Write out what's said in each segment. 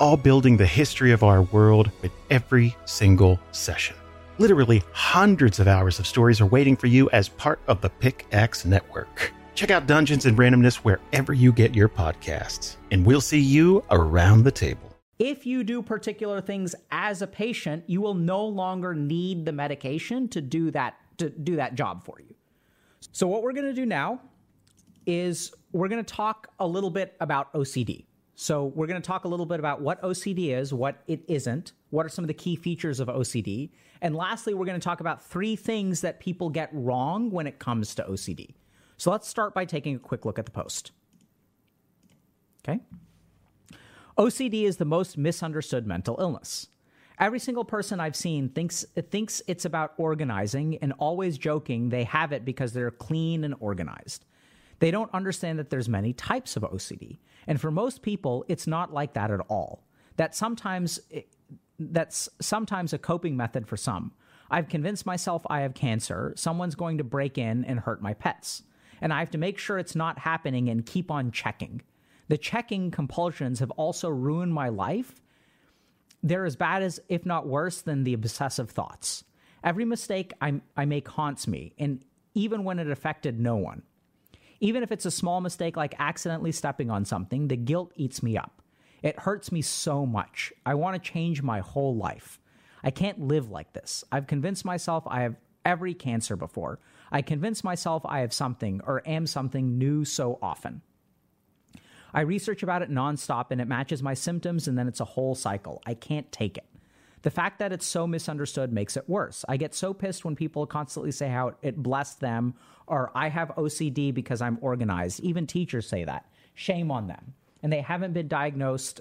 all building the history of our world with every single session. Literally hundreds of hours of stories are waiting for you as part of the Pickaxe Network. Check out Dungeons and Randomness wherever you get your podcasts, and we'll see you around the table. If you do particular things as a patient, you will no longer need the medication to do that to do that job for you. So what we're going to do now is we're going to talk a little bit about OCD. So we're going to talk a little bit about what OCD is, what it isn't, what are some of the key features of OCD, and lastly, we're going to talk about three things that people get wrong when it comes to OCD. So let's start by taking a quick look at the post. Okay. OCD is the most misunderstood mental illness. Every single person I've seen thinks thinks it's about organizing and always joking they have it because they're clean and organized. They don't understand that there's many types of OCD. And for most people, it's not like that at all. That sometimes eh, that's sometimes a coping method for some. I've convinced myself I have cancer, someone's going to break in and hurt my pets. And I have to make sure it's not happening and keep on checking. The checking compulsions have also ruined my life. They're as bad as, if not worse, than the obsessive thoughts. Every mistake I, I make haunts me, and even when it affected no one. Even if it's a small mistake like accidentally stepping on something, the guilt eats me up. It hurts me so much. I want to change my whole life. I can't live like this. I've convinced myself I have every cancer before. I convince myself I have something or am something new so often. I research about it nonstop and it matches my symptoms, and then it's a whole cycle. I can't take it. The fact that it's so misunderstood makes it worse. I get so pissed when people constantly say how it blessed them or I have OCD because I'm organized. Even teachers say that. Shame on them. And they haven't been diagnosed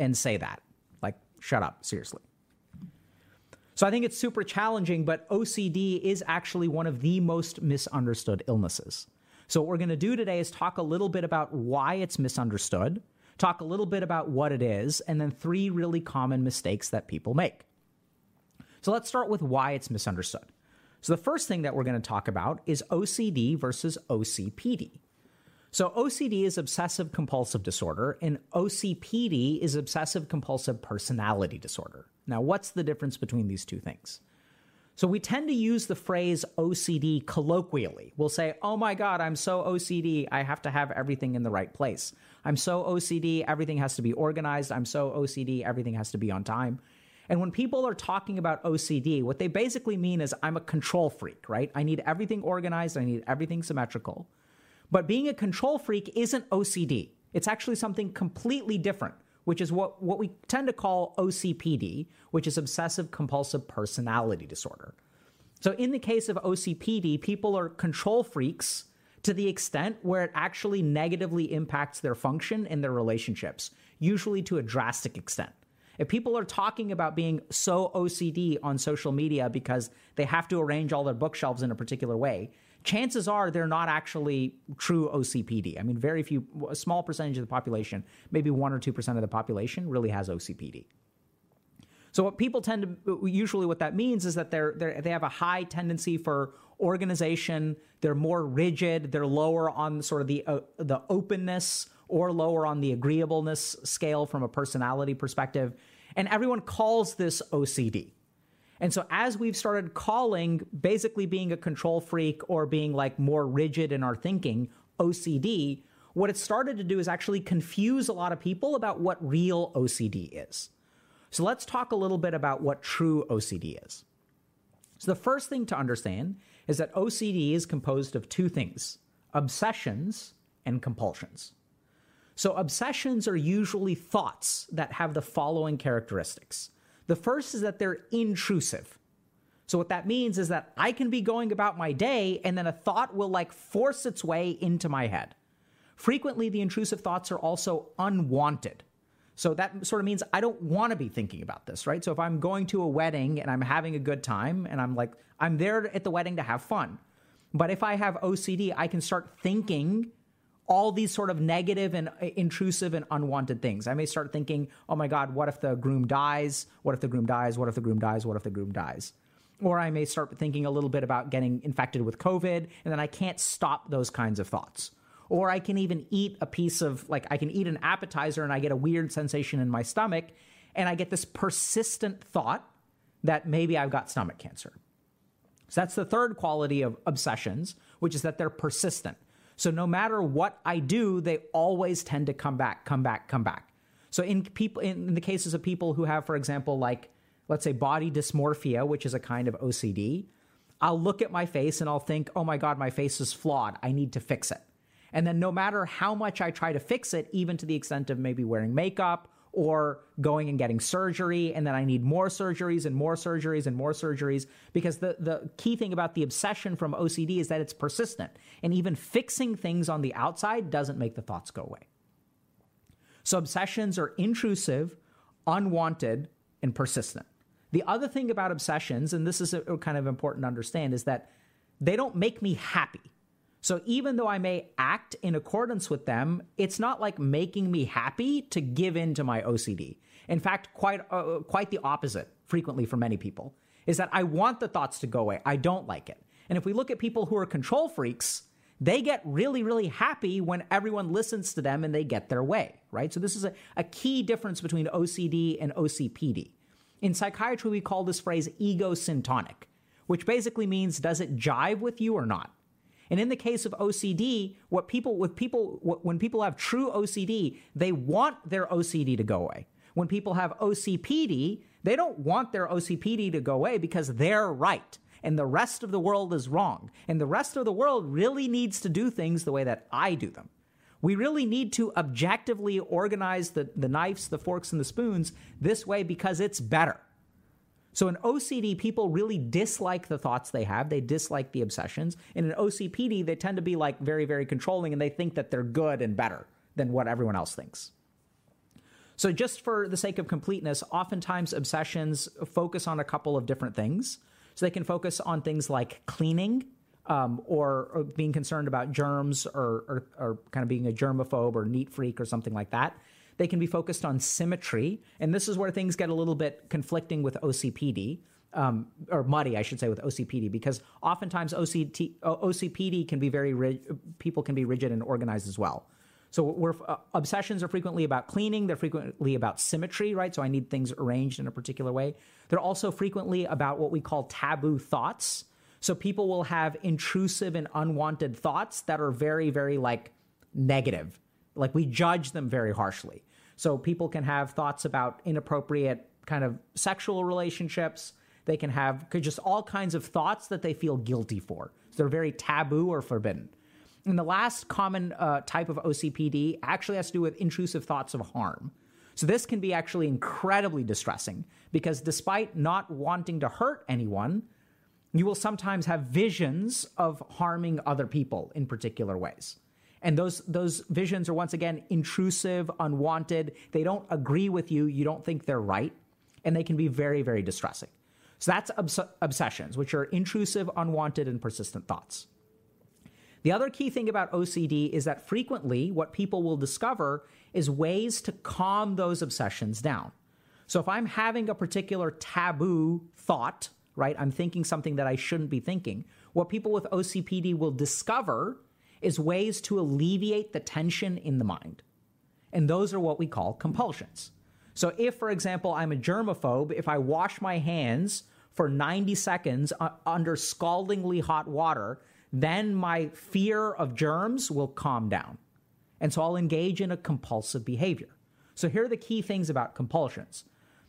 and say that. Like, shut up, seriously. So I think it's super challenging, but OCD is actually one of the most misunderstood illnesses. So, what we're going to do today is talk a little bit about why it's misunderstood, talk a little bit about what it is, and then three really common mistakes that people make. So, let's start with why it's misunderstood. So, the first thing that we're going to talk about is OCD versus OCPD. So, OCD is obsessive compulsive disorder, and OCPD is obsessive compulsive personality disorder. Now, what's the difference between these two things? So we tend to use the phrase OCD colloquially. We'll say, oh my God, I'm so OCD, I have to have everything in the right place. I'm so OCD, everything has to be organized. I'm so OCD, everything has to be on time. And when people are talking about OCD, what they basically mean is I'm a control freak, right? I need everything organized, I need everything symmetrical. But being a control freak isn't OCD. It's actually something completely different which is what, what we tend to call OCPD, which is obsessive compulsive personality disorder. So, in the case of OCPD, people are control freaks to the extent where it actually negatively impacts their function and their relationships, usually to a drastic extent. If people are talking about being so OCD on social media because they have to arrange all their bookshelves in a particular way, chances are they're not actually true OCPD. I mean, very few, a small percentage of the population, maybe 1 or 2% of the population, really has OCPD. So what people tend to usually what that means is that they're, they're they have a high tendency for organization. They're more rigid. They're lower on sort of the uh, the openness or lower on the agreeableness scale from a personality perspective. And everyone calls this OCD. And so as we've started calling basically being a control freak or being like more rigid in our thinking OCD, what it started to do is actually confuse a lot of people about what real OCD is. So let's talk a little bit about what true OCD is. So the first thing to understand is that OCD is composed of two things obsessions and compulsions. So obsessions are usually thoughts that have the following characteristics the first is that they're intrusive. So what that means is that I can be going about my day and then a thought will like force its way into my head. Frequently, the intrusive thoughts are also unwanted. So that sort of means I don't want to be thinking about this, right? So if I'm going to a wedding and I'm having a good time and I'm like, I'm there at the wedding to have fun. But if I have OCD, I can start thinking all these sort of negative and uh, intrusive and unwanted things. I may start thinking, oh my God, what if the groom dies? What if the groom dies? What if the groom dies? What if the groom dies? Or I may start thinking a little bit about getting infected with COVID, and then I can't stop those kinds of thoughts. Or I can even eat a piece of, like, I can eat an appetizer and I get a weird sensation in my stomach, and I get this persistent thought that maybe I've got stomach cancer. So that's the third quality of obsessions, which is that they're persistent. So no matter what I do, they always tend to come back, come back, come back. So in people, in the cases of people who have, for example, like let's say body dysmorphia, which is a kind of OCD, I'll look at my face and I'll think, oh my God, my face is flawed. I need to fix it. And then no matter how much I try to fix it, even to the extent of maybe wearing makeup or going and getting surgery, and then I need more surgeries and more surgeries and more surgeries, because the, the key thing about the obsession from OCD is that it's persistent. And even fixing things on the outside doesn't make the thoughts go away. So obsessions are intrusive, unwanted, and persistent. The other thing about obsessions, and this is a, kind of important to understand, is that they don't make me happy. So even though I may act in accordance with them, it's not like making me happy to give in to my OCD. In fact, quite uh, quite the opposite frequently for many people is that I want the thoughts to go away. I don't like it. And if we look at people who are control freaks, they get really, really happy when everyone listens to them and they get their way, right? So this is a, a key difference between OCD and OCPD. In psychiatry, we call this phrase ego syntonic, which basically means does it jive with you or not? And in the case of OCD, what people with people when people have true OCD, they want their OCD to go away. When people have OCPD, they don't want their OCPD to go away because they're right and the rest of the world is wrong. And the rest of the world really needs to do things the way that I do them. We really need to objectively organize the, the knives, the forks, and the spoons this way because it's better. So in OCD, people really dislike the thoughts they have. They dislike the obsessions. In OCPD, they tend to be like very, very controlling and they think that they're good and better than what everyone else thinks. So just for the sake of completeness, oftentimes obsessions focus on a couple of different things. So they can focus on things like cleaning, um, or, or, being concerned about germs or, or, or, kind of being a germaphobe or neat freak or something like that. They can be focused on symmetry, and this is where things get a little bit conflicting with OCPD. Um, or muddy, I should say, with OCPD, because oftentimes OCT, OCPD can be very rig- people can be rigid and organized as well. So uh, obsessions are frequently about cleaning. They're frequently about symmetry, right? So I need things arranged in a particular way. They're also frequently about what we call taboo thoughts. So people will have intrusive and unwanted thoughts that are very, very like negative. Like we judge them very harshly. So people can have thoughts about inappropriate kind of sexual relationships. They can have just all kinds of thoughts that they feel guilty for. So they're very taboo or forbidden. And the last common uh, type of OCPD actually has to do with intrusive thoughts of harm. So this can be actually incredibly distressing because despite not wanting to hurt anyone, you will sometimes have visions of harming other people in particular ways. And those those visions are once again intrusive, unwanted. They don't agree with you. You don't think they're right, and they can be very very distressing. So that's obs- obsessions, which are intrusive, unwanted, and persistent thoughts. The other key thing about OCD is that frequently what people will discover is ways to calm those obsessions down. So if I'm having a particular taboo thought, right, I'm thinking something that I shouldn't be thinking, what people with OCPD will discover is ways to alleviate the tension in the mind. And those are what we call compulsions. So, if, for example, I'm a germaphobe, if I wash my hands for 90 seconds uh, under scaldingly hot water, then my fear of germs will calm down. And so I'll engage in a compulsive behavior. So, here are the key things about compulsions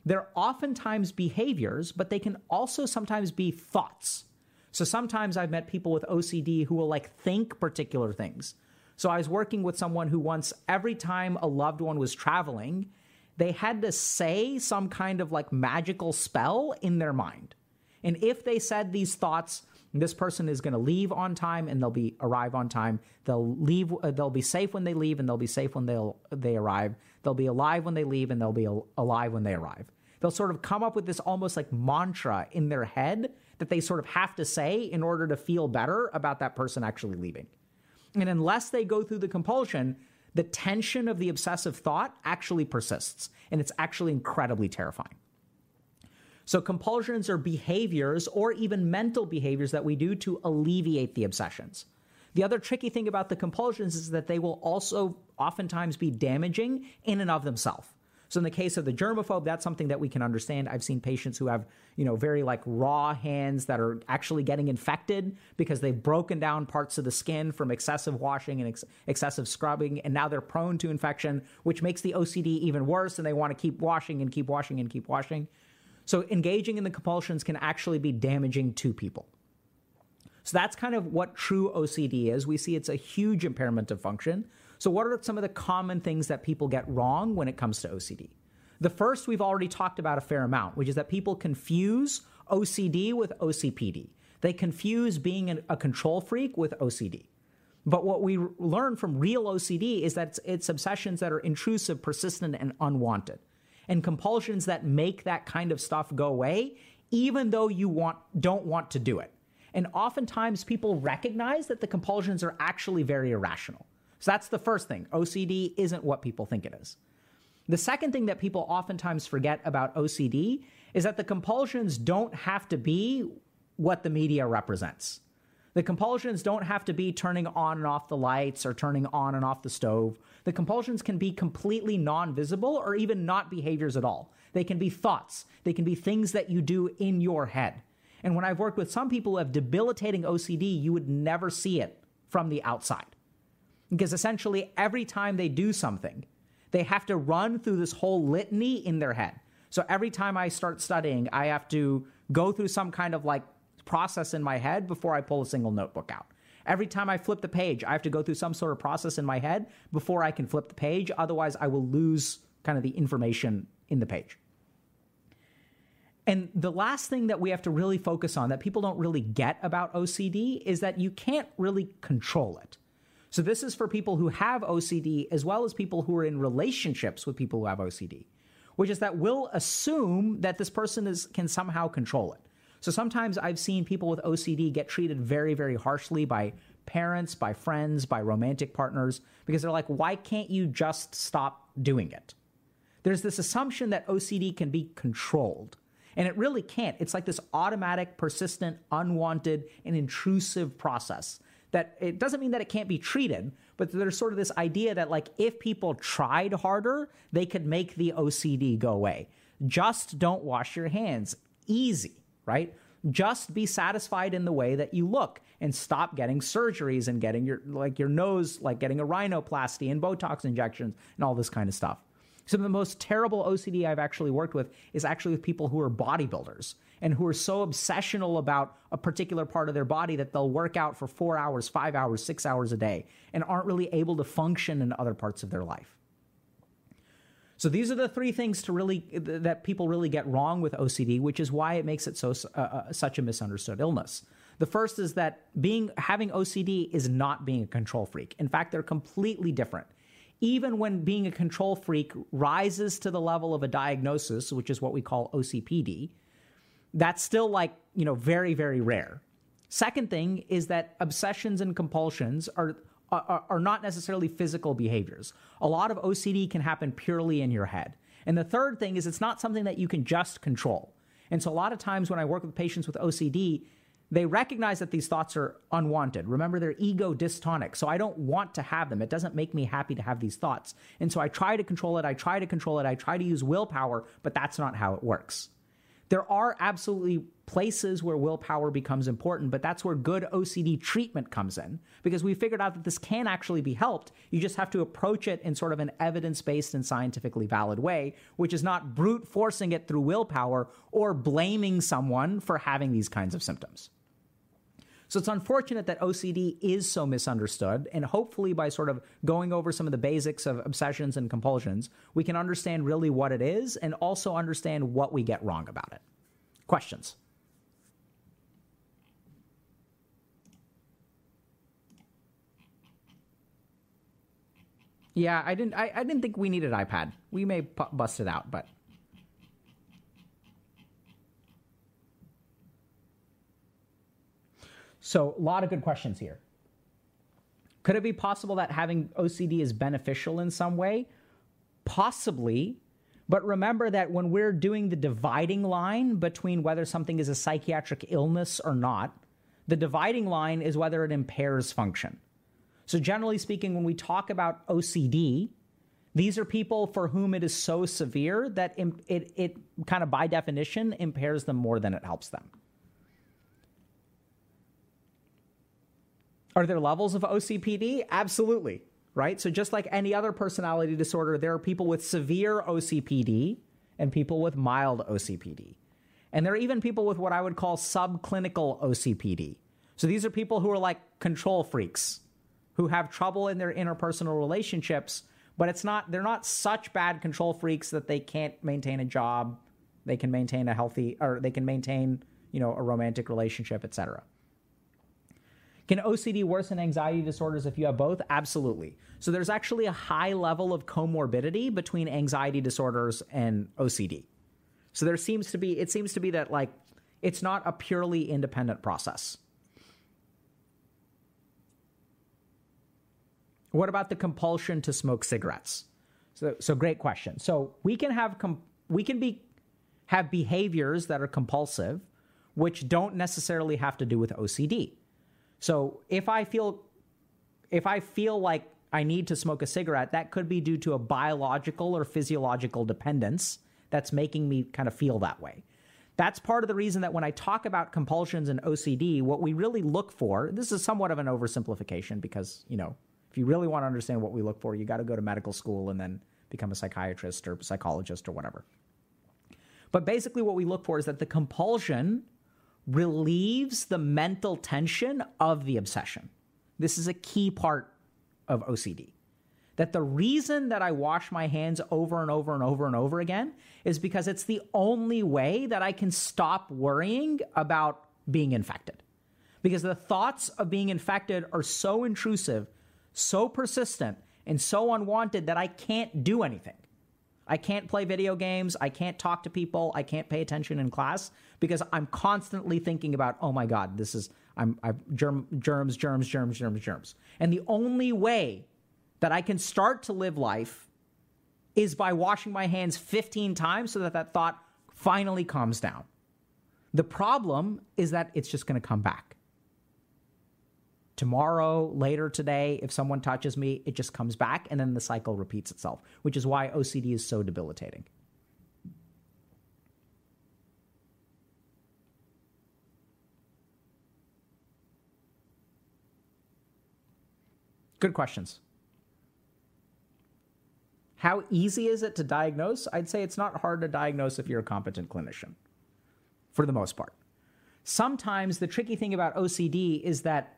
they're oftentimes behaviors, but they can also sometimes be thoughts. So sometimes I've met people with OCD who will like think particular things. So I was working with someone who once, every time a loved one was traveling, they had to say some kind of like magical spell in their mind. And if they said these thoughts, This person is going to leave on time and they'll be arrive on time. They'll leave. Uh, they'll be safe when they leave and they'll be safe when they'll they arrive. They'll be alive when they leave and they'll be al- alive when they arrive. They'll sort of come up with this almost like mantra in their head that they sort of have to say in order to feel better about that person actually leaving. And unless they go through the compulsion, the tension of the obsessive thought actually persists. And it's actually incredibly terrifying. So, compulsions are behaviors or even mental behaviors that we do to alleviate the obsessions. The other tricky thing about the compulsions is that they will also oftentimes be damaging in and of themselves. So in the case of the germaphobe, that's something that we can understand. I've seen patients who have, you know, very like raw hands that are actually getting infected because they've broken down parts of the skin from excessive washing and ex- excessive scrubbing, and now they're prone to infection, which makes the OCD even worse, and they want to keep washing and keep washing and keep washing. So engaging in the compulsions can actually be damaging to people. So that's kind of what true OCD is. We see it's a huge impairment of function. So, what are some of the common things that people get wrong when it comes to OCD? The first we've already talked about a fair amount, which is that people confuse OCD with OCPD. They confuse being a control freak with OCD. But what we learn from real OCD is that it's, it's, obsessions that are intrusive, persistent, and unwanted, and compulsions that make that kind of stuff go away, even though you want don't want to do it. And oftentimes, people recognize that the compulsions are actually very irrational. So that's the first thing. OCD isn't what people think it is. The second thing that people oftentimes forget about OCD is that the compulsions don't have to be what the media represents. The compulsions don't have to be turning on and off the lights or turning on and off the stove. The compulsions can be completely non visible or even not behaviors at all. They can be thoughts, they can be things that you do in your head. And when I've worked with some people who have debilitating OCD, you would never see it from the outside. Because essentially, every time they do something, they have to run through this whole litany in their head. So every time I start studying, I have to go through some kind of like process in my head before I pull a single notebook out. Every time I flip the page, I have to go through some sort of process in my head before I can flip the page. Otherwise, I will lose kind of the information in the page. And the last thing that we have to really focus on that people don't really get about OCD is that you can't really control it. So this is for people who have OCD as well as people who are in relationships with people who have OCD, which is that we'll assume that this person is can somehow control it. So sometimes I've seen people with OCD get treated very very harshly by parents, by friends, by romantic partners because they're like, "Why can't you just stop doing it?" There's this assumption that OCD can be controlled. And it really can't. It's like this automatic, persistent, unwanted, and intrusive process that it doesn't mean that it can't be treated, but there's sort of this idea that like if people tried harder, they could make the OCD go away. Just don't wash your hands. Easy, right? Just be satisfied in the way that you look and stop getting surgeries and getting your like your nose like getting a rhinoplasty and botox injections and all this kind of stuff. Some of the most terrible OCD I've actually worked with is actually with people who are bodybuilders and who are so obsessional about a particular part of their body that they'll work out for four hours, five hours, six hours a day and aren't really able to function in other parts of their life. So these are the three things to really that people really get wrong with OCD, which is why it makes it so uh, uh, such a misunderstood illness. The first is that being having OCD is not being a control freak. In fact, they're completely different. Even when being a control freak rises to the level of a diagnosis, which is what we call OCPD, that's still like, you know, very, very rare. Second thing is that obsessions and compulsions are, are, are not necessarily physical behaviors. A lot of OCD can happen purely in your head. And the third thing is it's not something that you can just control. And so a lot of times when I work with patients with OCD, they recognize that these thoughts are unwanted. Remember, they're ego dystonic. So I don't want to have them. It doesn't make me happy to have these thoughts. And so I try to control it. I try to control it. I try to use willpower, but that's not how it works. There are absolutely places where willpower becomes important, but that's where good OCD treatment comes in because we figured out that this can actually be helped. You just have to approach it in sort of an evidence based and scientifically valid way, which is not brute forcing it through willpower or blaming someone for having these kinds of symptoms. So it's unfortunate that OCD is so misunderstood, and hopefully, by sort of going over some of the basics of obsessions and compulsions, we can understand really what it is and also understand what we get wrong about it. Questions? Yeah, I didn't. I, I didn't think we needed iPad. We may p- bust it out, but so a lot of good questions here. Could it be possible that having OCD is beneficial in some way? Possibly, but remember that when we're doing the dividing line between whether something is a psychiatric illness or not, the dividing line is whether it impairs function. So, generally speaking, when we talk about OCD, these are people for whom it is so severe that it, it kind of by definition impairs them more than it helps them. Are there levels of OCPD? Absolutely right? So just like any other personality disorder, there are people with severe OCPD and people with mild OCPD. And there are even people with what I would call subclinical OCPD. So these are people who are like control freaks who have trouble in their interpersonal relationships, but it's not they're not such bad control freaks that they can't maintain a job, they can maintain a healthy or they can maintain, you know, a romantic relationship, etc. Can OCD worsen anxiety disorders if you have both? Absolutely. So there's actually a high level of comorbidity between anxiety disorders and OCD. So there seems to be, it seems to be that like it's not a purely independent process. What about the compulsion to smoke cigarettes? So, so great question. So we can have com- we can be have behaviors that are compulsive, which don't necessarily have to do with OCD. So if I feel if I feel like I need to smoke a cigarette, that could be due to a biological or physiological dependence that's making me kind of feel that way. That's part of the reason that when I talk about compulsions and OCD, what we really look for, this is somewhat of an oversimplification because, you know, if you really want to understand what we look for, you got to go to medical school and then become a psychiatrist or psychologist or whatever. But basically, what we look for is that the compulsion relieves the mental tension of the obsession. This is a key part of OCD. That the reason that I wash my hands over and over and over and over again is because it's the only way that I can stop worrying about being infected. Because the thoughts of being infected are so intrusive, so persistent, and so unwanted that I can't do anything. I can't play video games. I can't talk to people. I can't pay attention in class because I'm constantly thinking about, oh my God, this is, I'm, I've germ, germs, germs, germs, germs, germs. And the only way that I can start to live life is by washing my hands 15 times so that that thought finally calms down. The problem is that it's just going to come back tomorrow, later today, if someone touches me, it just comes back and then the cycle repeats itself, which is why OCD is so debilitating. Good questions. How easy is it to diagnose? I'd say it's not hard to diagnose if you're a competent clinician, for the most part. Sometimes the tricky thing about OCD is that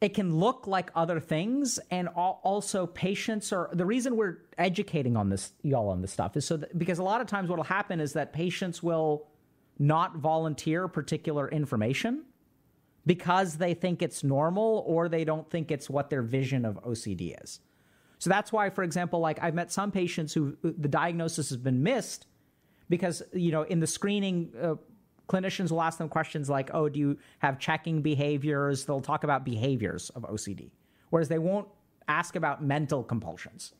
it can look like other things and also patients are the reason we're educating on this y'all on this stuff is so that because a lot of times what'll happen is that patients will not volunteer particular information because they think it's normal or they don't think it's what their vision of OCD is. So that's why for example like I've met some patients who the diagnosis has been missed because you know in the screening uh, clinicians will ask them questions like, oh, do you have checking behaviors? They'll talk about behaviors of OCD, whereas they won't ask about mental compulsions.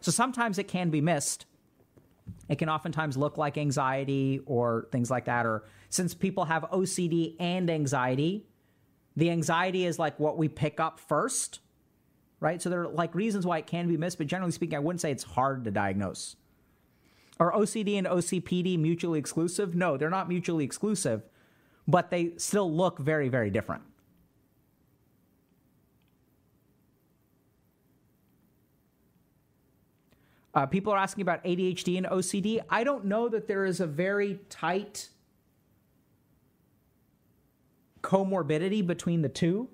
So sometimes it can be missed. It can oftentimes look like anxiety or things like that. Or since people have OCD and anxiety, the anxiety is like what we pick up first, right? So there are like reasons why it can be missed, but generally speaking, I wouldn't say it's hard to diagnose. Are OCD and OCPD mutually exclusive? No, they're not mutually exclusive, but they still look very, very different. Uh, people are asking about ADHD and OCD. I don't know that there is a very tight comorbidity between the two.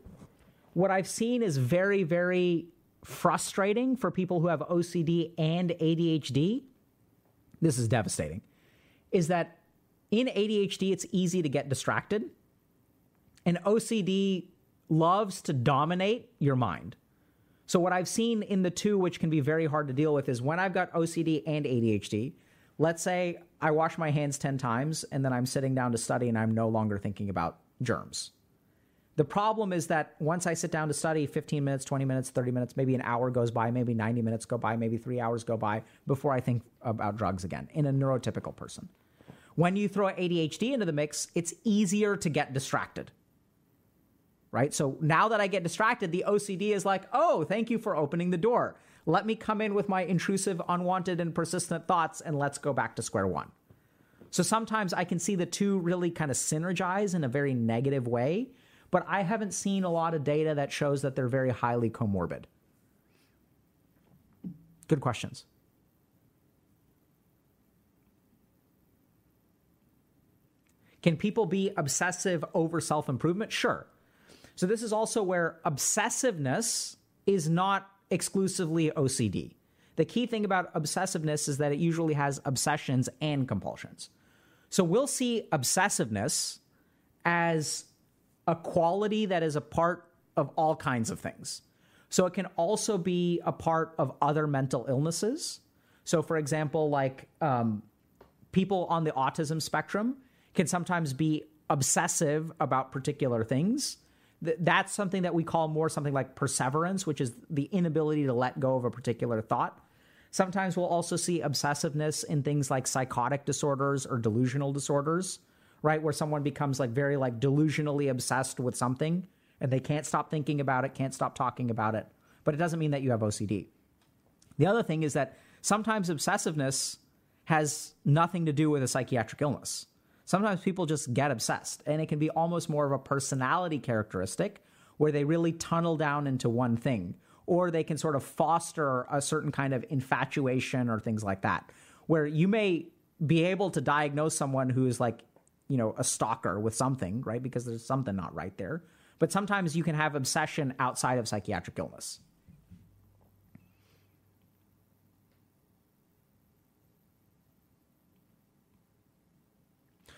What I've seen is very, very frustrating for people who have OCD and ADHD this is devastating, is that in ADHD, it's easy to get distracted, and OCD loves to dominate your mind. So, what I've seen in the two, which can be very hard to deal with, is when I've got OCD and ADHD, let's say I wash my hands 10 times and then I'm sitting down to study and I'm no longer thinking about germs. The problem is that once I sit down to study, 15 minutes, 20 minutes, 30 minutes, maybe an hour goes by, maybe 90 minutes go by, maybe three hours go by before I think about drugs again in a neurotypical person. When you throw ADHD into the mix, it's easier to get distracted. Right? So now that I get distracted, the OCD is like, oh, thank you for opening the door. Let me come in with my intrusive, unwanted, and persistent thoughts, and let's go back to square one. So sometimes I can see the two really kind of synergize in a very negative way, but I haven't seen a lot of data that shows that they're very highly comorbid. Good questions. Can people be obsessive over self improvement? Sure. So, this is also where obsessiveness is not exclusively OCD. The key thing about obsessiveness is that it usually has obsessions and compulsions. So, we'll see obsessiveness as a quality that is a part of all kinds of things. So, it can also be a part of other mental illnesses. So, for example, like um, people on the autism spectrum can sometimes be obsessive about particular things. That's something that we call more something like perseveration, which is the inability to let go of a particular thought. Sometimes we'll also see obsessiveness in things like psychotic disorders or delusional disorders, right? Where someone becomes like very like delusionally obsessed with something and they can't stop thinking about it, can't stop talking about it. But it doesn't mean that you have OCD. The other thing is that sometimes obsessiveness has nothing to do with a psychiatric illness. Sometimes people just get obsessed, and it can be almost more of a personality characteristic where they really tunnel down into one thing, or they can sort of foster a certain kind of infatuation or things like that, where you may be able to diagnose someone who is like, you know, a stalker with something, right? Because there's something not right there. But sometimes you can have obsession outside of psychiatric illness.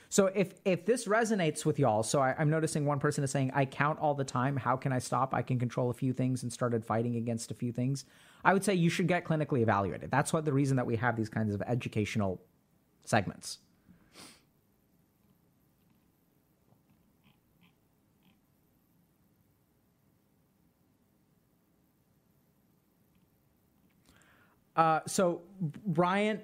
So if if this resonates with y'all, so I, am noticing one person is saying, "I count all the time. How can I stop? I can control a few things and started fighting against a few things." I would say you should get clinically evaluated. That's what the reason that we have these kinds of educational segments. Uh, so Brian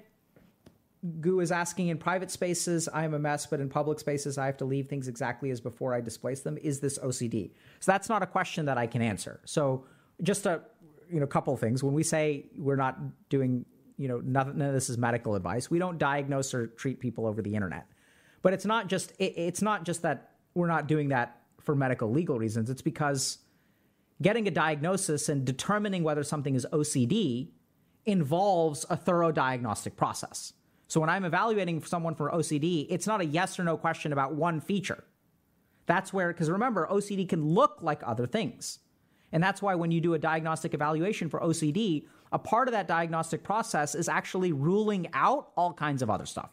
Gu is asking in private spaces, I am a mess, but in public spaces, I have to leave things exactly as before I displace them. Is this OCD? So that's not a question that I can answer. So just a you know couple things. When we say we're not doing you know none, none of this is medical advice, we don't diagnose or treat people over the internet. But it's not just it, it's not just that we're not doing that for medical legal reasons. It's because getting a diagnosis and determining whether something is OCD involves a thorough diagnostic process. So when I'm evaluating someone for OCD, it's not a yes or no question about one feature. That's where, because remember, OCD can look like other things. And that's why when you do a diagnostic evaluation for OCD, a part of that diagnostic process is actually ruling out all kinds of other stuff.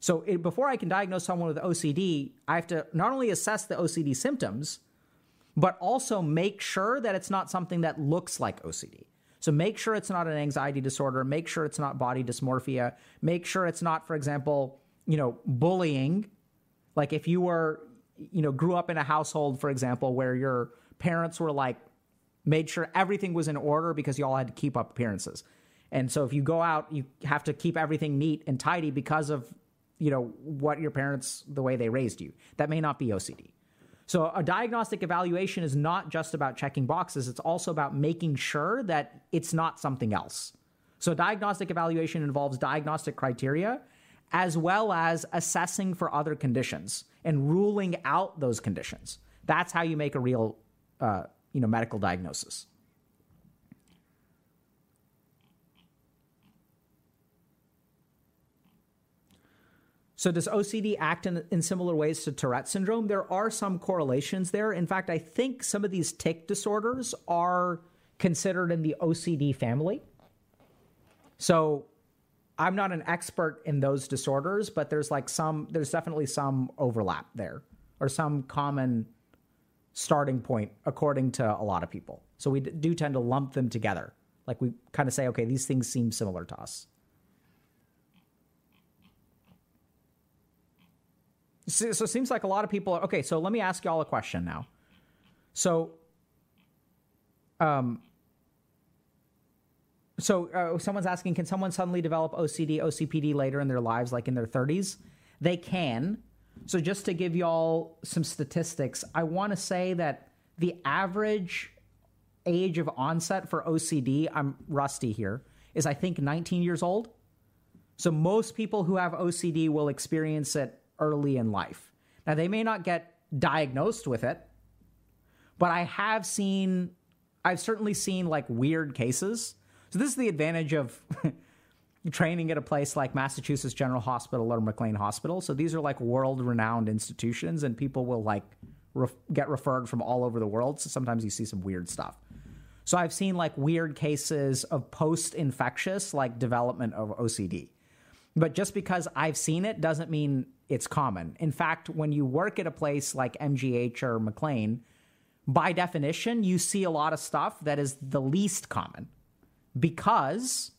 So it, before I can diagnose someone with OCD, I have to not only assess the OCD symptoms, but also make sure that it's not something that looks like OCD. So make sure it's not an anxiety disorder. Make sure it's not body dysmorphia. Make sure it's not, for example, you know, bullying. Like if you were, you know, grew up in a household, for example, where your parents were like, made sure everything was in order because you all had to keep up appearances. And so if you go out, you have to keep everything neat and tidy because of, you know, what your parents, the way they raised you. That may not be OCD. So a diagnostic evaluation is not just about checking boxes, it's also about making sure that it's not something else. So diagnostic evaluation involves diagnostic criteria as well as assessing for other conditions and ruling out those conditions. That's how you make a real uh, you know medical diagnosis. So, does OCD act in, in similar ways to Tourette syndrome? There are some correlations there. In fact, I think some of these tic disorders are considered in the OCD family. So, I'm not an expert in those disorders, but there's like some, there's definitely some overlap there or some common starting point according to a lot of people. So we do tend to lump them together. Like we kind of say, okay, these things seem similar to us. So, so it seems like a lot of people are okay. So let me ask y'all a question now. So, um, so uh, someone's asking, can someone suddenly develop OCD, OCPD later in their lives, like in their 30s? They can. So just to give y'all some statistics, I want to say that the average age of onset for OCD, I'm rusty here, is I think 19 years old. So most people who have OCD will experience it early in life. Now, they may not get diagnosed with it, but I have seen, I've certainly seen like weird cases. So, this is the advantage of training at a place like Massachusetts General Hospital or McLean Hospital. So, these are like world renowned institutions, and people will like ref- get referred from all over the world. So, sometimes you see some weird stuff. So, I've seen like weird cases of post infectious, like development of OCD. But just because I've seen it doesn't mean it's common. In fact, when you work at a place like MGH or McLean, by definition, you see a lot of stuff that is the least common because,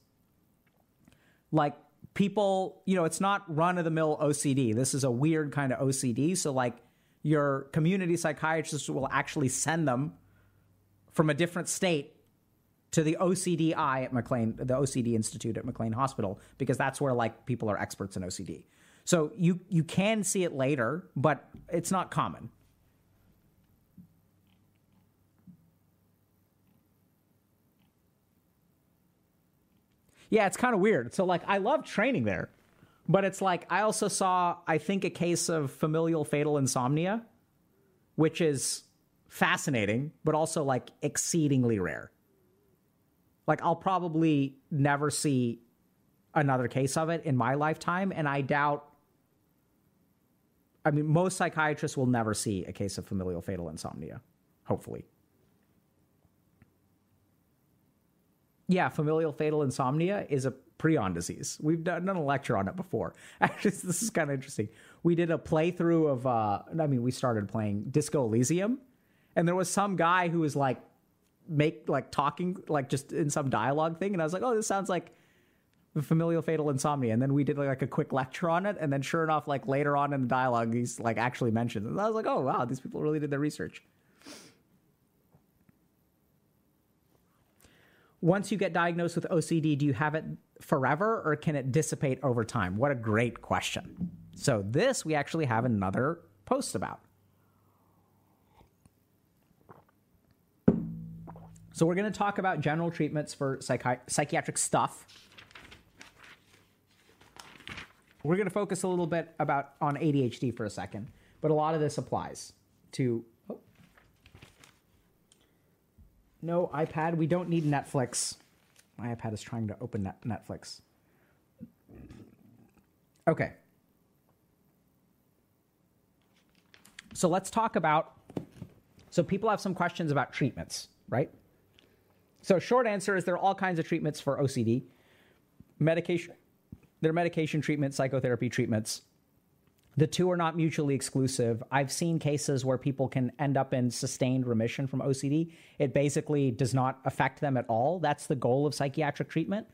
like, people, you know, it's not run of the mill OCD. This is a weird kind of OCD. So, like, your community psychiatrist will actually send them from a different state to the OCDI at McLean, the OCD Institute at McLean Hospital, because that's where like people are experts in OCD. So you you can see it later, but it's not common. Yeah, it's kind of weird. So like I love training there, but it's like I also saw I think a case of familial fatal insomnia, which is fascinating, but also like exceedingly rare. Like I'll probably never see another case of it in my lifetime, and I doubt. I mean, most psychiatrists will never see a case of familial fatal insomnia. Hopefully. Yeah, familial fatal insomnia is a prion disease. We've done, a lecture on it before. Actually, this is kind of interesting. We did a playthrough of, uh, I mean, we started playing Disco Elysium, and there was some guy who was like make like talking like just in some dialogue thing and i was like oh this sounds like familial fatal insomnia and then we did like a quick lecture on it and then sure enough like later on in the dialogue he's like actually mentioned and i was like oh wow these people really did their research. Once you get diagnosed with ocd do you have it forever or can it dissipate over time? What a great question. So this we actually have another post about. So we're going to talk about general treatments for psychi- psychiatric stuff. We're going to focus a little bit about on ADHD for a second, but a lot of this applies to oh. No iPad, we don't need Netflix. My iPad is trying to open net- Netflix. Okay. So let's talk about so people have some questions about treatments, right? So, short answer is there are all kinds of treatments for OCD. Medication, there are medication treatment, psychotherapy treatments. The two are not mutually exclusive. I've seen cases where people can end up in sustained remission from OCD. It basically does not affect them at all. That's the goal of psychiatric treatment.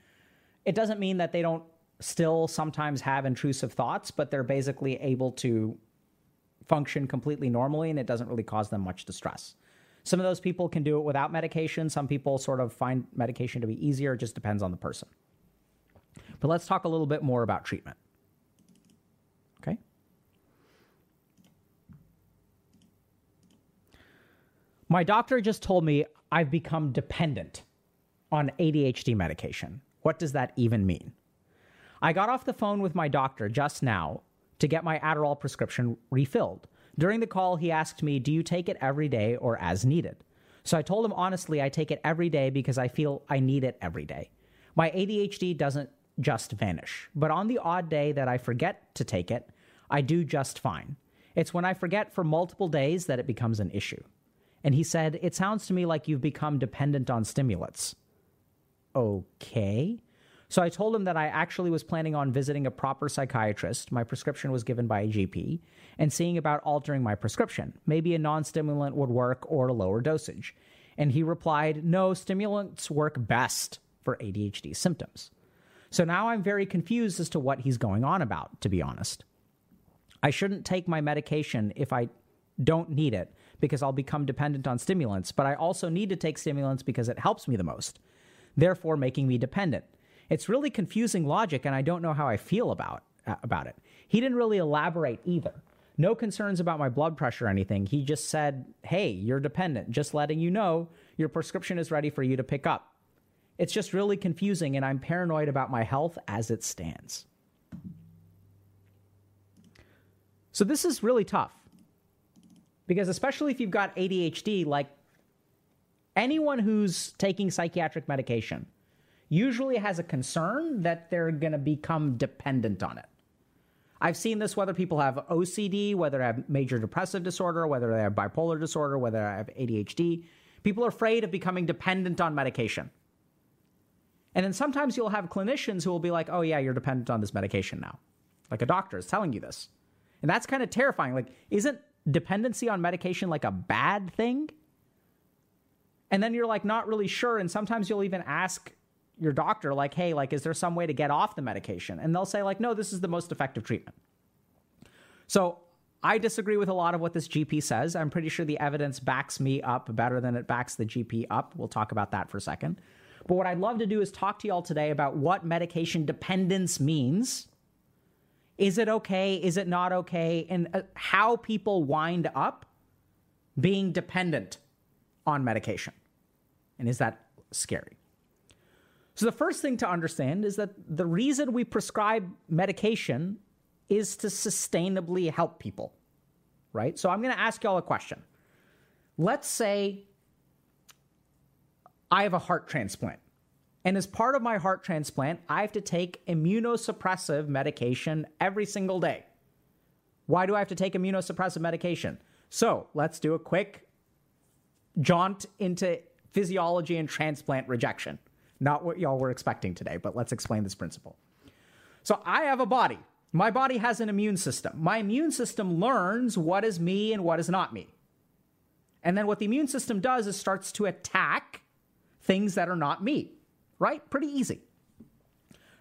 It doesn't mean that they don't still sometimes have intrusive thoughts, but they're basically able to function completely normally and it doesn't really cause them much distress. Some of those people can do it without medication. Some people sort of find medication to be easier. It just depends on the person. But let's talk a little bit more about treatment. Okay? My doctor just told me I've become dependent on ADHD medication. What does that even mean? I got off the phone with my doctor just now to get my Adderall prescription refilled. During the call, he asked me, Do you take it every day or as needed? So I told him honestly, I take it every day because I feel I need it every day. My ADHD doesn't just vanish, but on the odd day that I forget to take it, I do just fine. It's when I forget for multiple days that it becomes an issue. And he said, It sounds to me like you've become dependent on stimulants. Okay. So I told him that I actually was planning on visiting a proper psychiatrist. My prescription was given by a GP and seeing about altering my prescription. Maybe a non stimulant would work or a lower dosage. And he replied, No, stimulants work best for ADHD symptoms. So now I'm very confused as to what he's going on about, to be honest. I shouldn't take my medication if I don't need it because I'll become dependent on stimulants, but I also need to take stimulants because it helps me the most, therefore making me dependent. It's really confusing logic, and I don't know how I feel about, uh, about it. He didn't really elaborate either. No concerns about my blood pressure or anything. He just said, hey, you're dependent, just letting you know your prescription is ready for you to pick up. It's just really confusing, and I'm paranoid about my health as it stands. So, this is really tough because, especially if you've got ADHD, like anyone who's taking psychiatric medication usually has a concern that they're going to become dependent on it. I've seen this whether people have OCD, whether they have major depressive disorder, whether they have bipolar disorder, whether they have ADHD. People are afraid of becoming dependent on medication. And then sometimes you'll have clinicians who will be like, oh, yeah, you're dependent on this medication now. Like a doctor is telling you this. And that's kind of terrifying. Like, isn't dependency on medication like a bad thing? And then you're like not really sure. And sometimes you'll even ask your doctor like hey like is there some way to get off the medication and they'll say like no this is the most effective treatment so i disagree with a lot of what this gp says i'm pretty sure the evidence backs me up better than it backs the gp up we'll talk about that for a second but what i'd love to do is talk to y'all today about what medication dependence means. Is it okay? Is it not okay? And uh, how people wind up being dependent on medication. And is that scary? So, the first thing to understand is that the reason we prescribe medication is to sustainably help people, right? So, I'm going to ask y'all a question. Let's say I have a heart transplant. And as part of my heart transplant, I have to take immunosuppressive medication every single day. Why do I have to take immunosuppressive medication? So let's do a quick jaunt into physiology and transplant rejection. Not what y'all were expecting today, but let's explain this principle. So I have a body. My body has an immune system. My immune system learns what is me and what is not me. And then what the immune system does is starts to attack things that are not me, right? Pretty easy.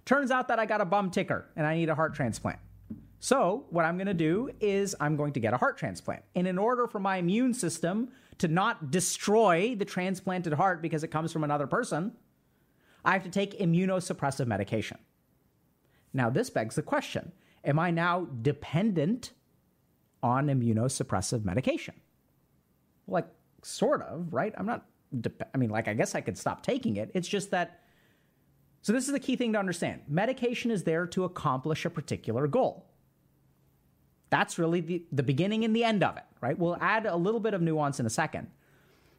Turns out that I got a bum ticker and I need a heart transplant. So, what I'm going to do is I'm going to get a heart transplant. And in order for my immune system to not destroy the transplanted heart because it comes from another person, I have to take immunosuppressive medication. Now, this begs the question Am I now dependent on immunosuppressive medication? Like, sort of, right? I'm not, de- I mean, like, I guess I could stop taking it. It's just that. So, this is the key thing to understand medication is there to accomplish a particular goal. That's really the, the beginning and the end of it, right? We'll add a little bit of nuance in a second.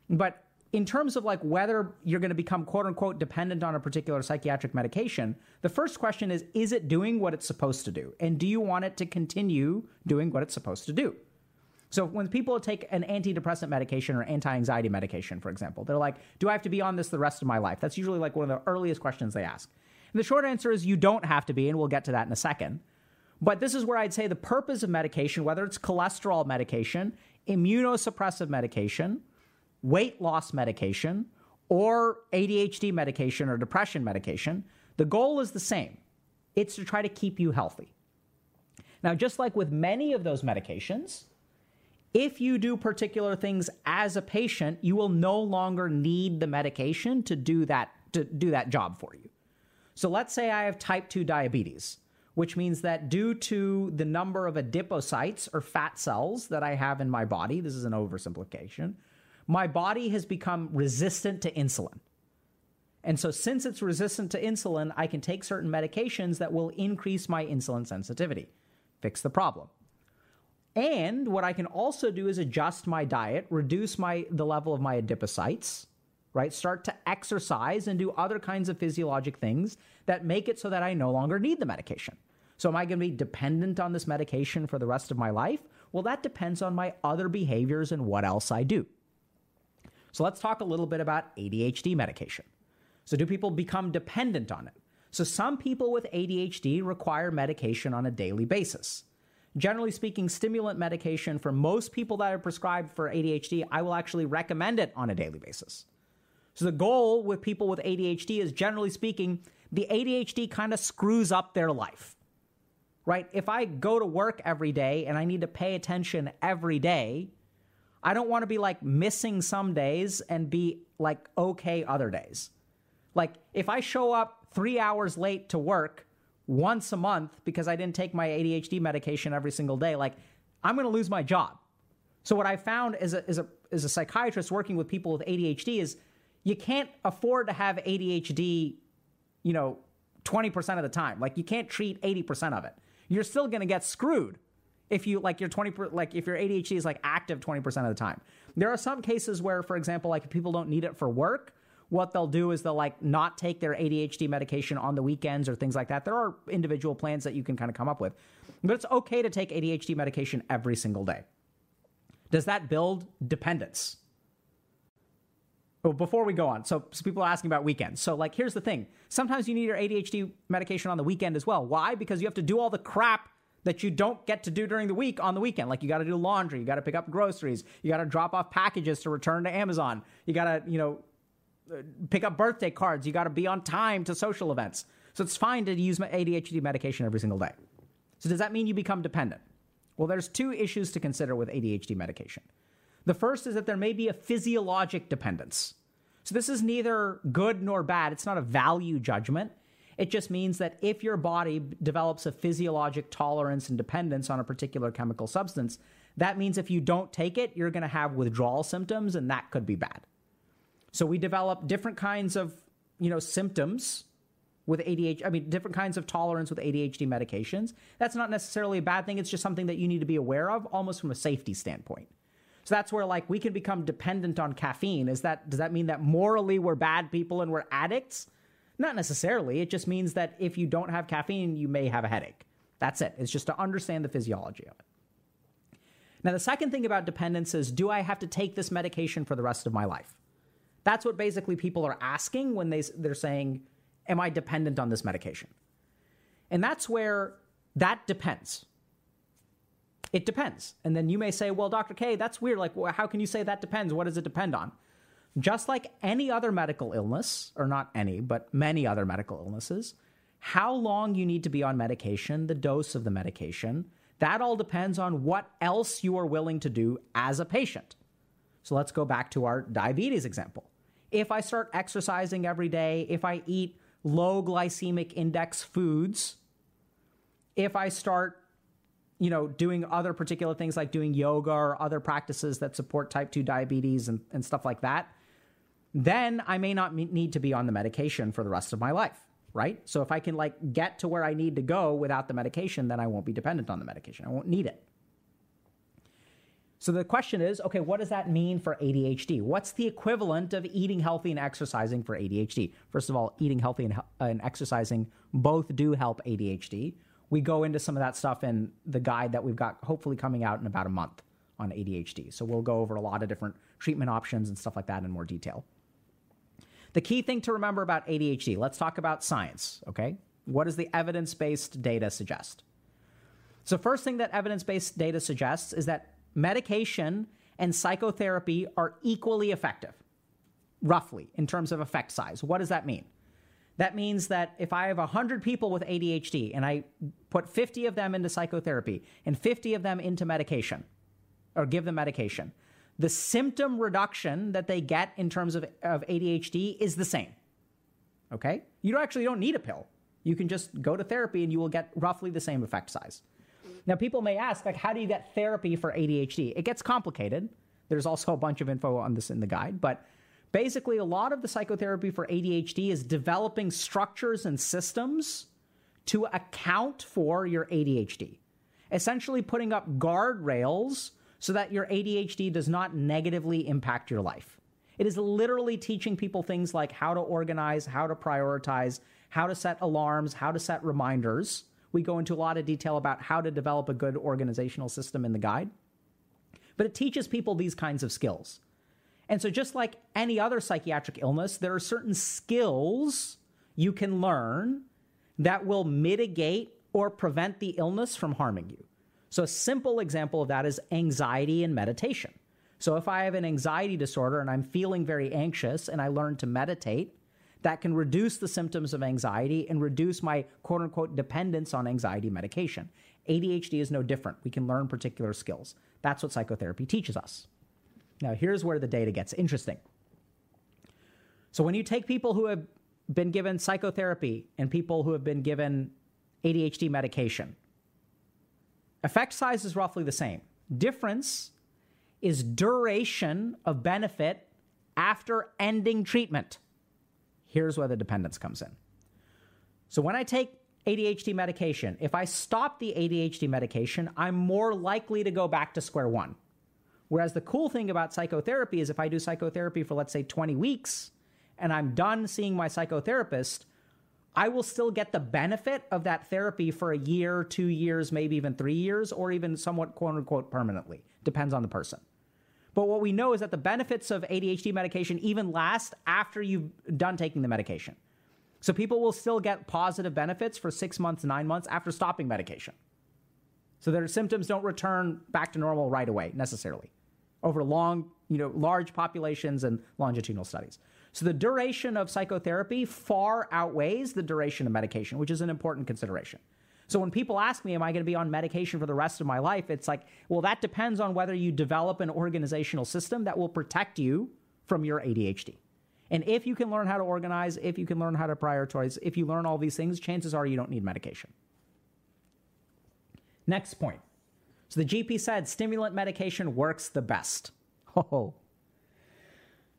But in terms of like whether you're going to become quote unquote dependent on a particular psychiatric medication, the first question is is it doing what it's supposed to do? And do you want it to continue doing what it's supposed to do? So when people take an antidepressant medication or anti-anxiety medication, for example, they're like, "Do I have to be on this the rest of my life?" That's usually like one of the earliest questions they ask. And the short answer is you don't have to be, and we'll get to that in a second. But this is where I'd say the purpose of medication, whether it's cholesterol medication, immunosuppressive medication, weight loss medication or ADHD medication or depression medication, the goal is the same it's to try to keep you healthy. Now, just like with many of those medications, if you do particular things as a patient, you will no longer need the medication to do that to do that job for you. So let's say I have type 2 diabetes, which means that due to the number of adipocytes or fat cells that I have in my body, this is an oversimplification, my body has become resistant to insulin. And so, since it's resistant to insulin, I can take certain medications that will increase my insulin sensitivity, fix the problem. And what I can also do is adjust my diet, reduce my the level of my adipocytes, right? Start to exercise and do other kinds of physiologic things that make it so that I no longer need the medication. So am I going to be dependent on this medication for the rest of my life? Well, that depends on my other behaviors and what else I do. So let's talk a little bit about ADHD medication. So, do people become dependent on it? So, some people with ADHD require medication on a daily basis. Generally speaking, stimulant medication for most people that are prescribed for ADHD, I will actually recommend it on a daily basis. So the goal with people with ADHD is generally speaking, the ADHD kind of screws up their life. Right? If I go to work every day and I need to pay attention every day, I don't want to be like missing some days and be like okay other days. Like if I show up 3 hours late to work, once a month because I didn't take my ADHD medication every single day, like I'm going to lose my job. So what I found as a, as a as a psychiatrist working with people with ADHD is you can't afford to have ADHD, you know, 20% of the time. Like you can't treat 80% of it. You're still going to get screwed if you like your 20 like if your ADHD is like active 20% of the time. There are some cases where for example like people don't need it for work, what they'll do is they'll like not take their ADHD medication on the weekends or things like that. There are individual plans that you can kind of come up with. But it's okay to take ADHD medication every single day. Does that build dependence? Well, before we go on, so, so people are asking about weekends. So, like, here's the thing sometimes you need your ADHD medication on the weekend as well. Why? Because you have to do all the crap that you don't get to do during the week on the weekend. Like, you got to do laundry, you got to pick up groceries, you got to drop off packages to return to Amazon, you got to, you know, pick up birthday cards. You got to be on time to social events. So it's fine to use my ADHD medication every single day. So does that mean you become dependent? Well, there's two issues to consider with ADHD medication. The first is that there may be a physiologic dependence. So this is neither good nor bad. It's not a value judgment. It just means that if your body develops a physiologic tolerance and dependence on a particular chemical substance, that means if you don't take it, you're going to have withdrawal symptoms, and that could be bad. So we develop different kinds of, you know, symptoms with ADHD, I mean, different kinds of tolerance with ADHD medications. That's not necessarily a bad thing. It's just something that you need to be aware of almost from a safety standpoint. So that's where like we can become dependent on caffeine. Is that does that mean that morally we're bad people and we're addicts? Not necessarily. It just means that if you don't have caffeine, you may have a headache. That's it. It's just to understand the physiology of it. Now, the second thing about dependence is do I have to take this medication for the rest of my life? That's what basically people are asking when they, they're saying, Am I dependent on this medication? And that's where that depends. It depends. And then you may say, Well, Dr. K, that's weird. Like, how can you say that depends? What does it depend on? Just like any other medical illness, or not any, but many other medical illnesses, how long you need to be on medication, the dose of the medication, that all depends on what else you are willing to do as a patient. So let's go back to our diabetes example if I start exercising every day, if I eat low glycemic index foods, if I start you know, doing other particular things like doing yoga or other practices that support type 2 diabetes and, and stuff like that, then I may not need to be on the medication for the rest of my life, right? So if I can like get to where I need to go without the medication, then I won't be dependent on the medication. I won't need it. So the question is okay, what does that mean for ADHD? What's the equivalent of eating healthy and exercising for ADHD? First of all, eating healthy and, and exercising both do help ADHD. We go into some of that stuff in the guide that we've got hopefully coming out in about a month on ADHD. So we'll go over a lot of different treatment options and stuff like that in more detail. The key thing to remember about ADHD, let's talk about science, okay? What does the evidence based data suggest? So, first thing that evidence based data suggests is that medication and psychotherapy are equally effective, roughly, in terms of effect size. What does that mean? That means that if I have 100 people with ADHD and I put 50 of them into psychotherapy and 50 of them into medication, or give them medication, the symptom reduction that they get in terms of, of ADHD is the same. Okay? You don't actually don't need a pill. You can just go to therapy and you will get roughly the same effect size. Now, people may ask, like, how do you get therapy for ADHD? It gets complicated. There's also a bunch of info on this in the guide, but basically, a lot of the psychotherapy for ADHD is developing structures and systems to account for your ADHD. Essentially, putting up guardrails so that your ADHD does not negatively impact your life. It is literally teaching people things like how to organize, how to prioritize, how to set alarms, how to set reminders we go into a lot of detail about how to develop a good organizational system in the guide. But it teaches people these kinds of skills. And so, just like any other psychiatric illness, there are certain skills you can learn that will mitigate or prevent the illness from harming you. So, a simple example of that is anxiety and meditation. So, if I have an anxiety disorder and I'm feeling very anxious and I learn to meditate, that can reduce the symptoms of anxiety and reduce my quote unquote dependence on anxiety medication. ADHD is no different. We can learn particular skills. That's what psychotherapy teaches us. Now, here's where the data gets interesting. So, when you take people who have been given psychotherapy and people who have been given ADHD medication, effect size is roughly the same. Difference is duration of benefit after ending treatment. Here's where the dependence comes in. So, when I take ADHD medication, if I stop the ADHD medication, I'm more likely to go back to square one. Whereas the cool thing about psychotherapy is if I do psychotherapy for, let's say, 20 weeks and I'm done seeing my psychotherapist, I will still get the benefit of that therapy for a year, two years, maybe even three years, or even somewhat quote unquote permanently. Depends on the person. But what we know is that the benefits of ADHD medication even last after you've done taking the medication. So people will still get positive benefits for six months, nine months after stopping medication. So their symptoms don't return back to normal right away necessarily over long, you know, large populations and longitudinal studies. So the duration of psychotherapy far outweighs the duration of medication, which is an important consideration. So when people ask me, am I going to be on medication for the rest of my life? It's like, well, that depends on whether you develop an organizational system that will protect you from your ADHD. And if you can learn how to organize, if you can learn how to prioritize, if you learn all these things, chances are you don't need medication. Next point. So the GP said stimulant medication works the best. Oh.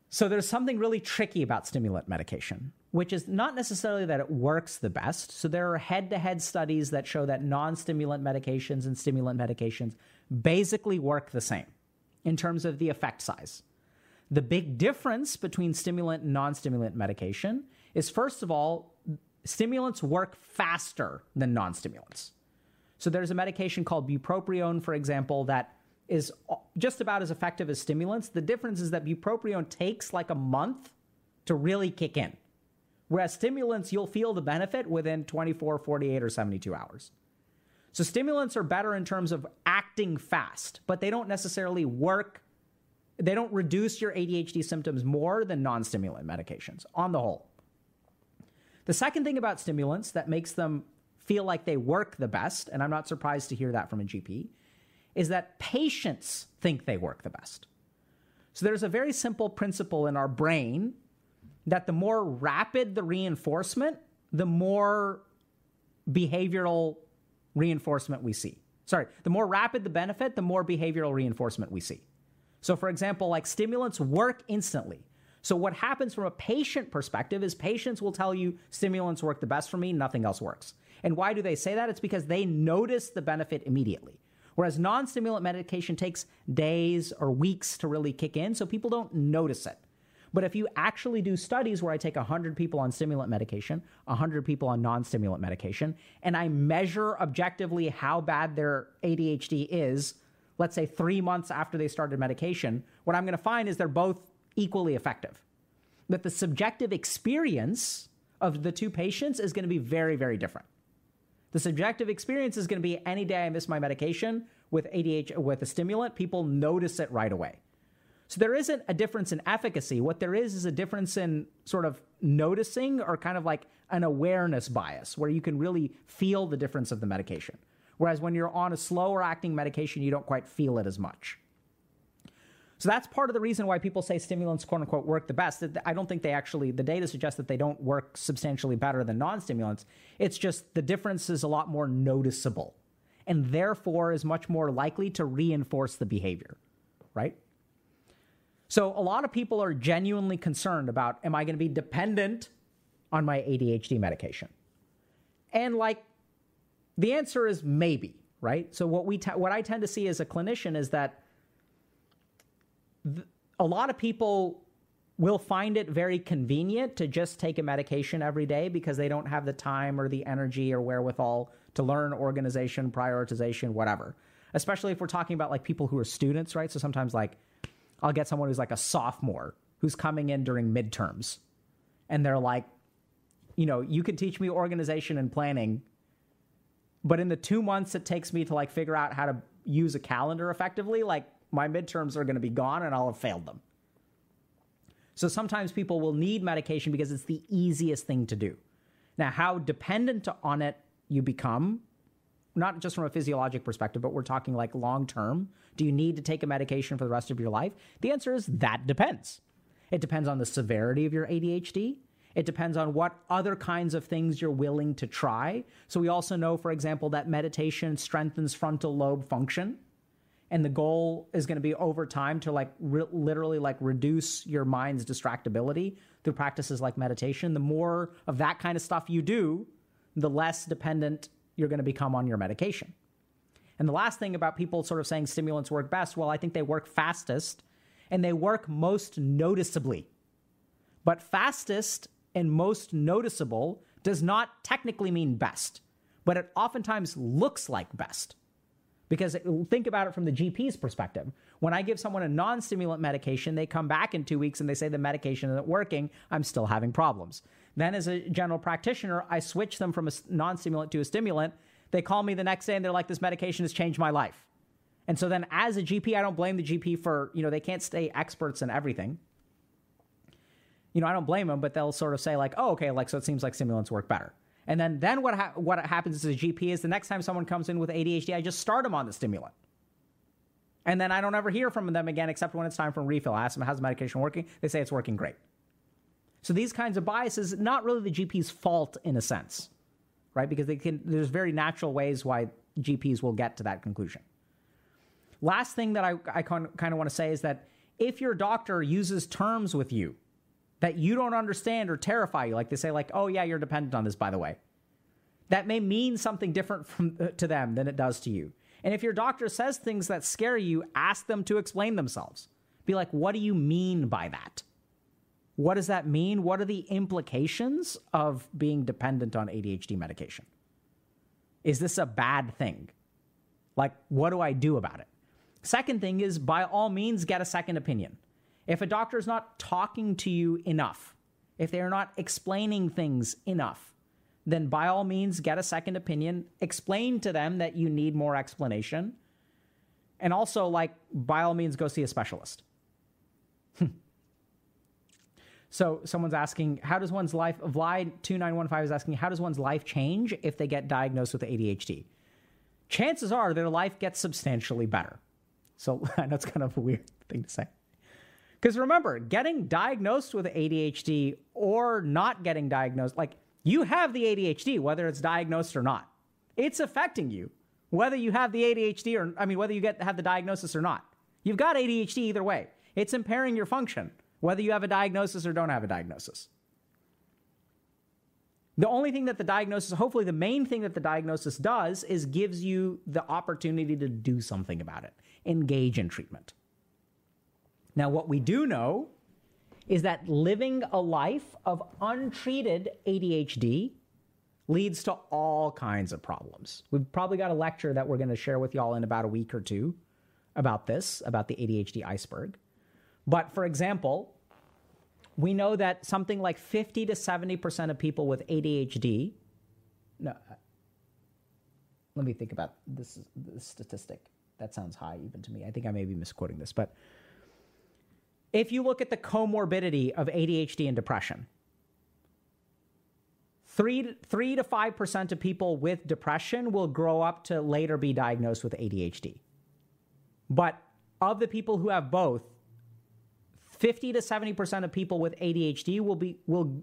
So there's something really tricky about stimulant medication, which is not necessarily that it works the best. So there are head to head studies that show that non stimulant medications and stimulant medications basically work the same in terms of the effect size. The big difference between stimulant and non stimulant medication is, first of all, stimulants work faster than non stimulants. So there's a medication called bupropion, for example, that is just about as effective as stimulants. The difference is that bupropion takes like a month to really kick in. Whereas stimulants, you'll feel the benefit within 24, 48, or 72 hours. So stimulants are better in terms of acting fast, but they don't necessarily work. They don't reduce your ADHD symptoms more than non stimulant medications on the whole. The second thing about stimulants that makes them feel like they work the best, and I'm not surprised to hear that from a GP, is that patients think they work the best. So there's a very simple principle in our brain that the more rapid the reinforcement, the more behavioral reinforcement we see. Sorry, the more rapid the benefit, the more behavioral reinforcement we see. So, for example, like stimulants work instantly. So, what happens from a patient perspective is patients will tell you stimulants work the best for me, nothing else works. And why do they say that? It's because they notice the benefit immediately. Whereas non stimulant medication takes days or weeks to really kick in, so people don't notice it. But if you actually do studies where I take 100 people on stimulant medication, 100 people on non stimulant medication, and I measure objectively how bad their ADHD is, let's say three months after they started medication, what I'm going to find is they're both equally effective. That the subjective experience of the two patients is going to be very, very different. The subjective experience is going to be any day I miss my medication with ADHD with a stimulant, people notice it right away. So there isn't a difference in efficacy. What there is is a difference in sort of noticing or kind of like an awareness bias where you can really feel the difference of the medication. Whereas when you're on a slower acting medication, you don't quite feel it as much. So that's part of the reason why people say stimulants, quote unquote, work the best. I don't think they actually, the data suggests that they don't work substantially better than non stimulants. It's just the difference is a lot more noticeable and therefore is much more likely to reinforce the behavior, right? So a lot of people are genuinely concerned about am I going to be dependent on my ADHD medication? And like the answer is maybe, right? So what we what I tend to see as a clinician is that a lot of people will find it very convenient to just take a medication every day because they don't have the time or the energy or wherewithal to learn organization, prioritization, whatever. Especially if we're talking about like people who are students, right? So sometimes like I'll get someone who's like a sophomore who's coming in during midterms and they're like, you know, you can teach me organization and planning But in the two months it takes me to like figure out how to use a calendar effectively, like my midterms are going to be gone and I'll have failed them. So sometimes people will need medication because it's the easiest thing to do. Now, how dependent on it you become, not just from a physiologic perspective, but we're talking like long term. Do you need to take a medication for the rest of your life? The answer is that depends. It depends on the severity of your ADHD. It depends on what other kinds of things you're willing to try. So, we also know, for example, that meditation strengthens frontal lobe function and the goal is going to be over time to like re- literally like reduce your mind's distractibility through practices like meditation the more of that kind of stuff you do the less dependent you're going to become on your medication and the last thing about people sort of saying stimulants work best well i think they work fastest and they work most noticeably but fastest and most noticeable does not technically mean best but it oftentimes looks like best because think about it from the GP's perspective. When I give someone a non stimulant medication, they come back in two weeks and they say the medication isn't working. I'm still having problems. Then, as a general practitioner, I switch them from a non stimulant to a stimulant. They call me the next day and they're like, this medication has changed my life. And so then, as a GP, I don't blame the GP for, you know, they can't stay experts in everything. You know, I don't blame them, but they'll sort of say, like, oh, okay, like, so it seems like stimulants work better. And then, then what, ha- what happens as a GP is the next time someone comes in with ADHD, I just start them on the stimulant. And then I don't ever hear from them again except when it's time for refill. I ask them, how's the medication working? They say it's working great. So these kinds of biases, not really the GP's fault in a sense, right? Because they can, there's very natural ways why GPs will get to that conclusion. Last thing that I, I kind of want to say is that if your doctor uses terms with you that you don't understand or terrify you. Like they say, like, oh yeah, you're dependent on this, by the way. That may mean something different from uh, to them than it does to you. And if your doctor says things that scare you, ask them to explain themselves. Be like, what do you mean by that? What does that mean? What are the implications of being dependent on ADHD medication? Is this a bad thing? Like, what do I do about it? Second thing is, by all means, get a second opinion. If a doctor is not talking to you enough, if they are not explaining things enough, then by all means get a second opinion. Explain to them that you need more explanation. And also, like, by all means, go see a specialist. so, someone's asking, how does one's life, Vly2915 is asking, how does one's life change if they get diagnosed with ADHD? Chances are their life gets substantially better. So, I know it's kind of a weird thing to say. Because remember, getting diagnosed with ADHD or not getting diagnosed, like you have the ADHD, whether it's diagnosed or not. It's affecting you, whether you have the ADHD or, I mean, whether you get have the diagnosis or not. You've got ADHD either way. It's impairing your function, whether you have a diagnosis or don't have a diagnosis. The only thing that the diagnosis, hopefully the main thing that the diagnosis does is gives you the opportunity to do something about it, engage in treatment. Now, what we do know is that living a life of untreated ADHD leads to all kinds of problems. We've probably got a lecture that we're going to share with y'all in about a week or two about this, about the ADHD iceberg. But for example, we know that something like 50 to 70% of people with ADHD, no, uh, let me think about this, this statistic. That sounds high even to me. I think I may be misquoting this, but if you look at the comorbidity of ADHD and depression, three, three to 5% of people with depression will grow up to later be diagnosed with ADHD. But of the people who have both, 50 to 70% of people with ADHD will be will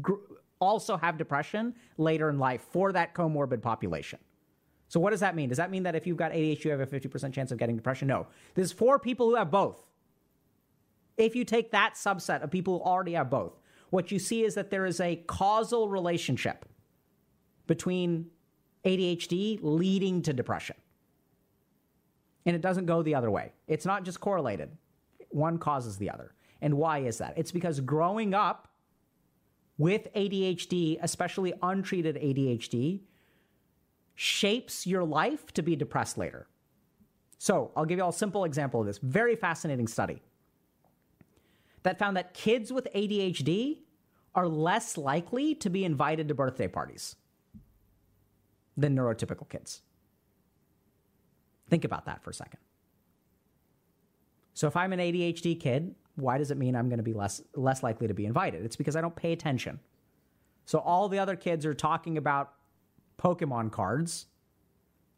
gr- also have depression later in life for that comorbid population. So what does that mean? Does that mean that if you've got ADHD you have a 50% chance of getting depression? No. There's for people who have both. If you take that subset of people who already have both, what you see is that there is a causal relationship between ADHD leading to depression. And it doesn't go the other way. It's not just correlated, one causes the other. And why is that? It's because growing up with ADHD, especially untreated ADHD, shapes your life to be depressed later. So I'll give you all a simple example of this. Very fascinating study that found that kids with ADHD are less likely to be invited to birthday parties. than neurotypical kids. Think about that for a second. So if I'm an ADHD kid, why does it mean I'm going to be less less likely to be invited? It's because I don't pay attention. So all the other kids are talking about Pokemon cards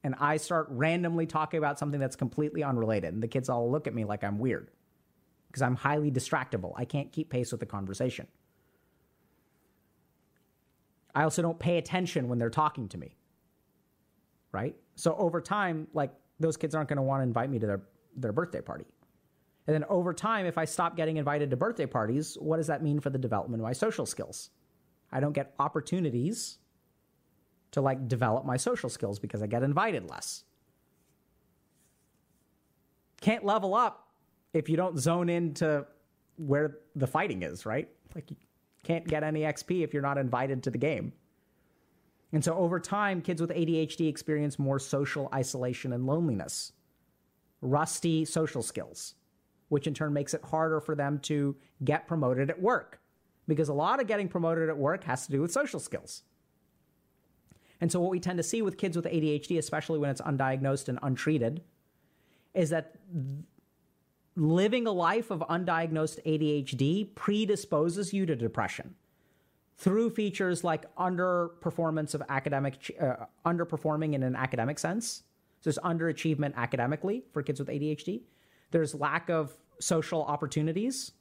and I start randomly talking about something that's completely unrelated and the kids all look at me like I'm weird because I'm highly distractible. I can't keep pace with the conversation. I also don't pay attention when they're talking to me. Right? So over time, like those kids aren't going to want to invite me to their, their birthday party. And then over time, if I stop getting invited to birthday parties, what does that mean for the development of my social skills? I don't get opportunities to like develop my social skills because I get invited less. Can't level up if you don't zone into where the fighting is, right? Like you can't get any XP if you're not invited to the game. And so over time, kids with ADHD experience more social isolation and loneliness, rusty social skills, which in turn makes it harder for them to get promoted at work because a lot of getting promoted at work has to do with social skills. And so, what we tend to see with kids with ADHD, especially when it's undiagnosed and untreated, is that living a life of undiagnosed ADHD predisposes you to depression through features like underperformance of academic, uh, underperforming in an academic sense. So there's underachievement academically for kids with ADHD. There's lack of social opportunities,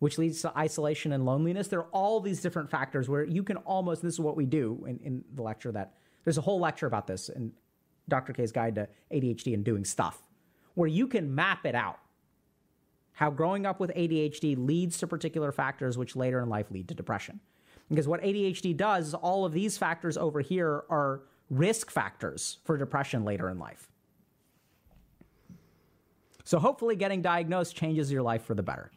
which leads to isolation and loneliness. There are all these different factors where you can almost, this is what we do in, in the lecture that there's a whole lecture about this in Dr. K's Guide to ADHD and Doing Stuff, where you can map it out how growing up with ADHD leads to particular factors which later in life lead to depression. Because what ADHD does is all of these factors over here are risk factors for depression later in life. So hopefully getting diagnosed changes your life for the better.